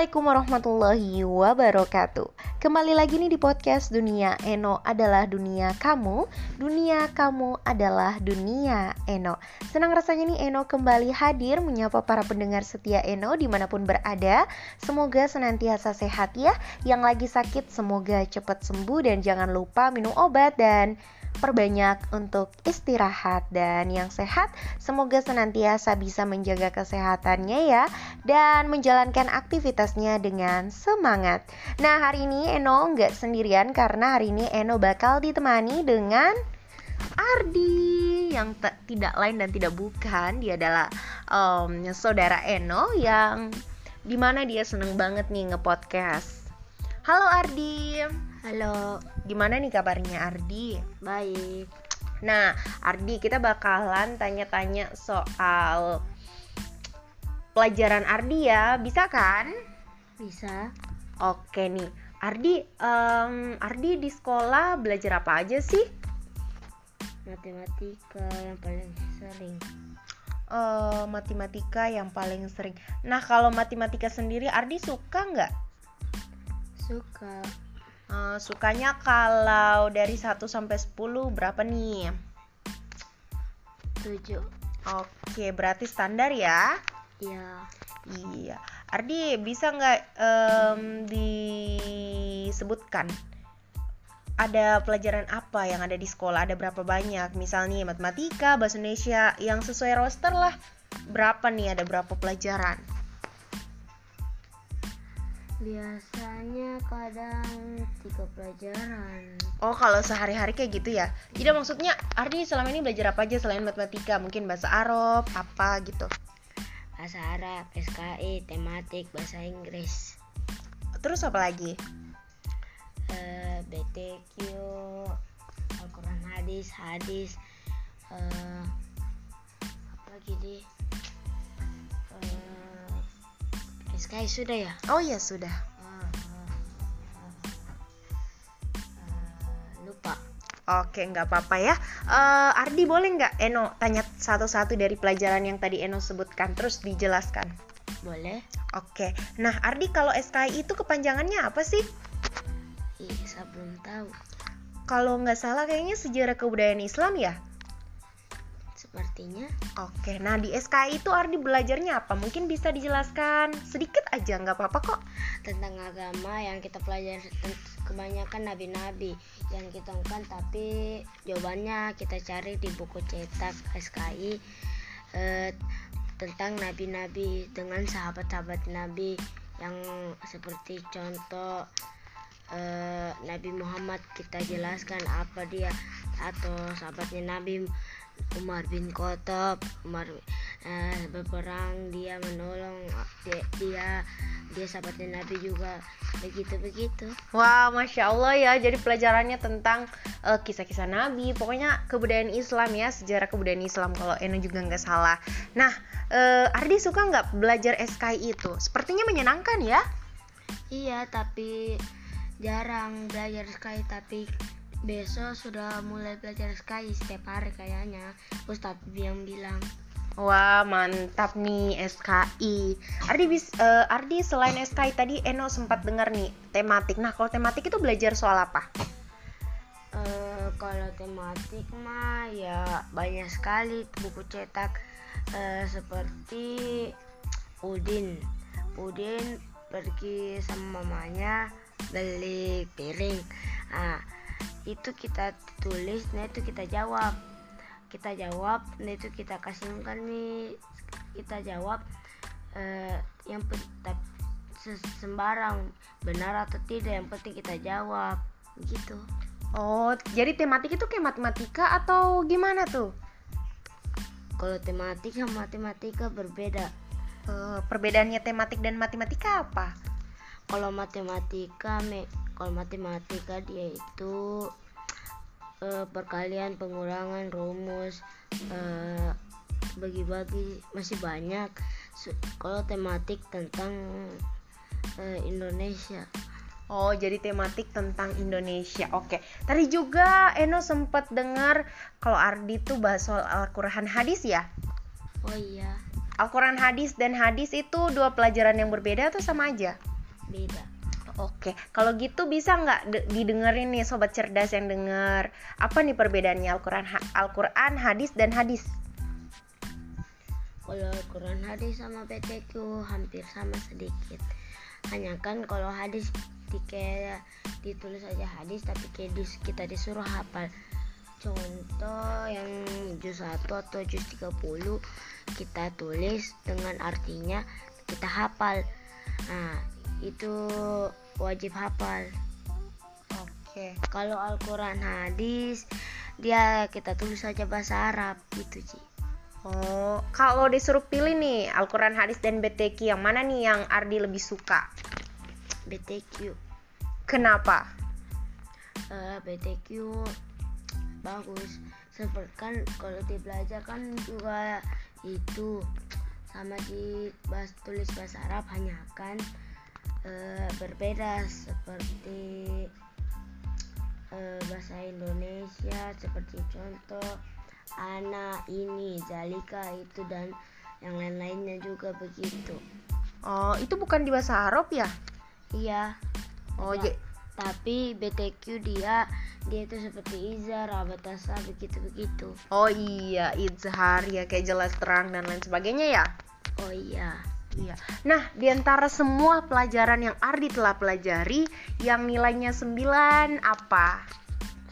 Assalamualaikum warahmatullahi wabarakatuh. Kembali lagi nih di podcast Dunia Eno adalah dunia kamu. Dunia kamu adalah dunia Eno. Senang rasanya nih Eno kembali hadir Menyapa para pendengar setia Eno di mana pun berada. Semoga senantiasa sehat ya. Yang lagi sakit semoga cepat sembuh Dan jangan lupa minum obat dan perbanyak untuk istirahat dan yang sehat semoga senantiasa bisa menjaga kesehatannya ya dan menjalankan aktivitasnya dengan semangat. Nah hari ini Eno nggak sendirian karena hari ini Eno bakal ditemani dengan Ardi yang tidak lain dan tidak bukan dia adalah um, saudara Eno yang di mana dia seneng banget nih ngepodcast. Halo Ardi. Halo. Gimana nih kabarnya Ardi? Baik. Nah, Ardi kita bakalan tanya-tanya soal pelajaran Ardi ya. Bisa kan? Bisa. Oke nih. Ardi, um, Ardi di sekolah belajar apa aja sih? Matematika yang paling sering. Uh, matematika yang paling sering. Nah, kalau matematika sendiri Ardi suka nggak? Suka. Uh, sukanya kalau dari 1 sampai 10 berapa nih? 7. Oke, berarti standar ya? Iya. Iya. Ardi bisa nggak um, disebutkan ada pelajaran apa yang ada di sekolah? Ada berapa banyak? Misalnya matematika, bahasa Indonesia yang sesuai roster lah. Berapa nih? Ada berapa pelajaran? Biasanya kadang tiga pelajaran. Oh, kalau sehari-hari kayak gitu ya? Tidak maksudnya Ardi selama ini belajar apa aja selain matematika? Mungkin bahasa Arab, apa gitu? Bahasa Arab, SKI, tematik, bahasa Inggris. Terus apa lagi? Uh, eh, BTQ, Al-Quran hadis, hadis, uh, apa lagi deh? SKI sudah ya? Oh iya sudah. lupa. Oke, nggak apa-apa ya. Uh, Ardi boleh nggak Eno tanya satu-satu dari pelajaran yang tadi Eno sebutkan, terus dijelaskan? Boleh. Oke. Nah, Ardi kalau SKI itu kepanjangannya apa sih? Iya, saya belum tahu. Kalau nggak salah kayaknya sejarah kebudayaan Islam ya? Sepertinya. Oke, nah di SKI itu Ardi belajarnya apa? Mungkin bisa dijelaskan sedikit aja, nggak apa-apa kok. Tentang agama yang kita pelajari kebanyakan nabi-nabi yang kita ungkapkan, tapi jawabannya kita cari di buku cetak SKI eh, tentang nabi-nabi dengan sahabat-sahabat nabi yang seperti contoh eh, Nabi Muhammad kita jelaskan apa dia atau sahabatnya Nabi Umar bin Khattab. Umar eh, berperang dia menolong dia dia, dia sahabatnya Nabi juga. Begitu begitu Wah wow, masya Allah ya. Jadi pelajarannya tentang eh, kisah-kisah Nabi. Pokoknya kebudayaan Islam ya. Sejarah kebudayaan Islam kalau Eno juga nggak salah. Nah uh, Ardi suka nggak belajar SKI itu? Sepertinya menyenangkan ya. Iya tapi jarang belajar SKI tapi besok sudah mulai belajar SKI setiap hari kayaknya. Ustadz yang bilang. Wah mantap nih SKI Ardi bis, uh, Ardi selain SKI tadi Eno sempat dengar nih tematik. Nah kalau tematik itu belajar soal apa? Uh, kalau tematik mah ya banyak sekali buku cetak. Uh, seperti Udin. Udin pergi sama mamanya beli piring. Nah itu kita tulis nah itu kita jawab. Kita jawab nah itu kita kasihkan nih. Kita jawab eh, yang sembarang benar atau tidak yang penting kita jawab. Gitu. Oh jadi tematik itu kayak matematika atau gimana tuh? Kalau tematik sama matematika berbeda. Uh, perbedaannya tematik dan matematika apa? Kalau matematika me kalau matematika dia itu uh, perkalian pengurangan rumus uh, bagi-bagi masih banyak kalau tematik tentang uh, Indonesia Oh, jadi tematik tentang Indonesia. Oke. Tadi juga Eno sempat dengar kalau Ardi tuh bahas soal Al-Qur'an hadis ya? Oh iya. Al-Qur'an hadis dan hadis itu dua pelajaran yang berbeda atau sama aja? beda Oke, kalau gitu bisa nggak de- didengerin nih sobat cerdas yang denger? Apa nih perbedaannya Al-Quran, Al-Quran, hadis dan hadis? kalau Al-Quran hadis sama PTQ hampir sama sedikit. Hanya kan kalau hadis di kayak ditulis aja hadis tapi kayak dis- kita disuruh hafal. Contoh yang juz 1 atau juz 30 kita tulis dengan artinya kita hafal. Nah itu wajib hafal Oke. kalau Al-Quran hadis dia kita tulis aja bahasa Arab gitu Ci Oh, kalau disuruh pilih nih Al-Quran, hadis dan BTQ yang mana nih yang Ardi lebih suka? BTQ Kenapa? eh, BTQ bagus seperti kan kalau di belajar kan juga itu sama di bahas tulis bahasa Arab hanya kan eh, berbeda seperti eh, bahasa Indonesia seperti contoh anak ini zalika itu dan yang lain-lainnya juga begitu Oh, itu bukan di bahasa Arab ya? iya Oh, Ya. tapi BTQ dia dia itu seperti Izar, Abatasa begitu begitu. oh iya, izhar ya kayak jelas terang dan lain sebagainya ya. Oh iya, Iya. Nah, di antara semua pelajaran yang Ardi telah pelajari, yang nilainya 9 apa?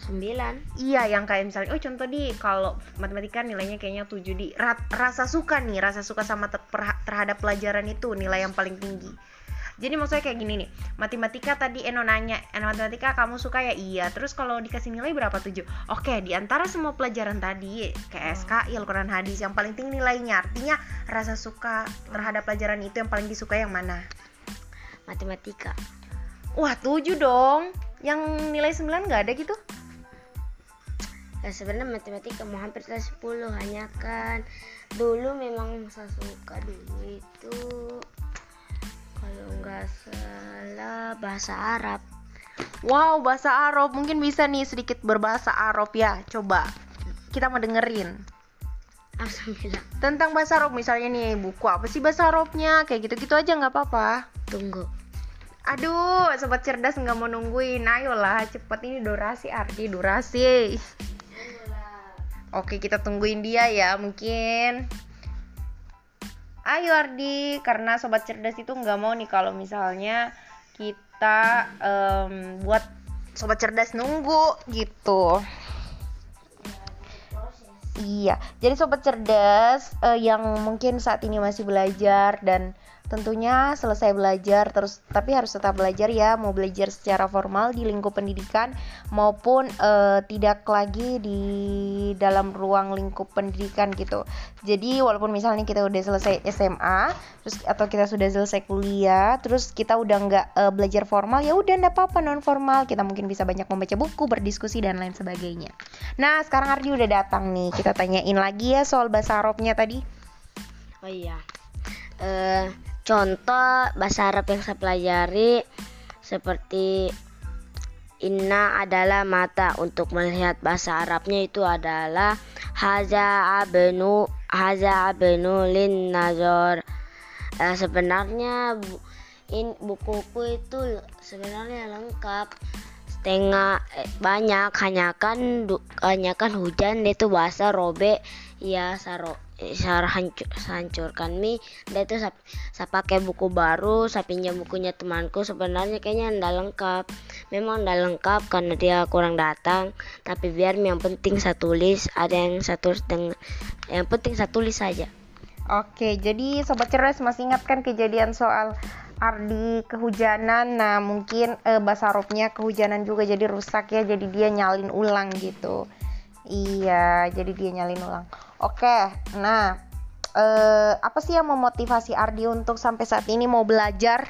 sembilan. Iya, yang kayak misalnya, oh contoh di kalau matematika nilainya kayaknya 7 di Ra- rasa suka nih, rasa suka sama terhadap pelajaran itu nilai yang paling tinggi. Jadi maksudnya kayak gini nih, matematika tadi Eno nanya, Eno matematika kamu suka ya iya, terus kalau dikasih nilai berapa 7? Oke, di antara semua pelajaran tadi, kayak SKI, Al-Quran Hadis, yang paling tinggi nilainya, artinya rasa suka terhadap pelajaran itu yang paling disukai yang mana? Matematika. Wah 7 dong, yang nilai 9 nggak ada gitu? Ya sebenarnya matematika mau hampir ke 10 hanya kan dulu memang saya suka dulu itu kalau nggak salah bahasa Arab. Wow, bahasa Arab. Mungkin bisa nih sedikit berbahasa Arab ya. Coba. Kita mau dengerin. Tentang bahasa Arab misalnya nih, buku apa sih bahasa Arabnya? Kayak gitu-gitu aja nggak apa-apa. tunggu. Aduh, sobat cerdas nggak mau nungguin. Ayolah, cepet ini durasi Ardi, durasi. Oke, kita tungguin dia ya, mungkin. Ayo Ardi, karena sobat cerdas itu nggak mau nih kalau misalnya kita em, buat sobat cerdas nunggu gitu. Iya, jadi sobat cerdas eh, yang mungkin saat ini masih belajar dan tentunya selesai belajar terus tapi harus tetap belajar ya, mau belajar secara formal di lingkup pendidikan maupun eh, tidak lagi di dalam ruang lingkup pendidikan gitu. Jadi walaupun misalnya kita udah selesai SMA, terus atau kita sudah selesai kuliah, terus kita udah nggak eh, belajar formal ya udah nggak apa-apa non formal, kita mungkin bisa banyak membaca buku, berdiskusi dan lain sebagainya. Nah, sekarang Ardi udah datang nih. Kita tanyain lagi ya soal bahasa Arabnya tadi. Oh iya. Eh contoh bahasa Arab yang saya pelajari seperti Inna adalah mata. Untuk melihat bahasa Arabnya itu adalah haza abenu haza abenu lin nazar. Eh, sebenarnya bu- in bukuku itu sebenarnya lengkap. Setengah eh, banyak hanya kan hanya kan hujan itu bahasa robe ya saro saya hancur hancurkan mie dia itu saya, saya pakai buku baru saya pinjam bukunya temanku sebenarnya kayaknya ndak lengkap memang ndak lengkap karena dia kurang datang tapi biar yang penting saya tulis ada yang saya tulis dengan yang penting saya tulis saja Oke, jadi sobat cerdas masih ingatkan kejadian soal Ardi kehujanan. Nah, mungkin eh, bahasa kehujanan juga jadi rusak ya, jadi dia nyalin ulang gitu. Iya, jadi dia nyalin ulang. Oke, nah eh, apa sih yang memotivasi Ardi untuk sampai saat ini mau belajar?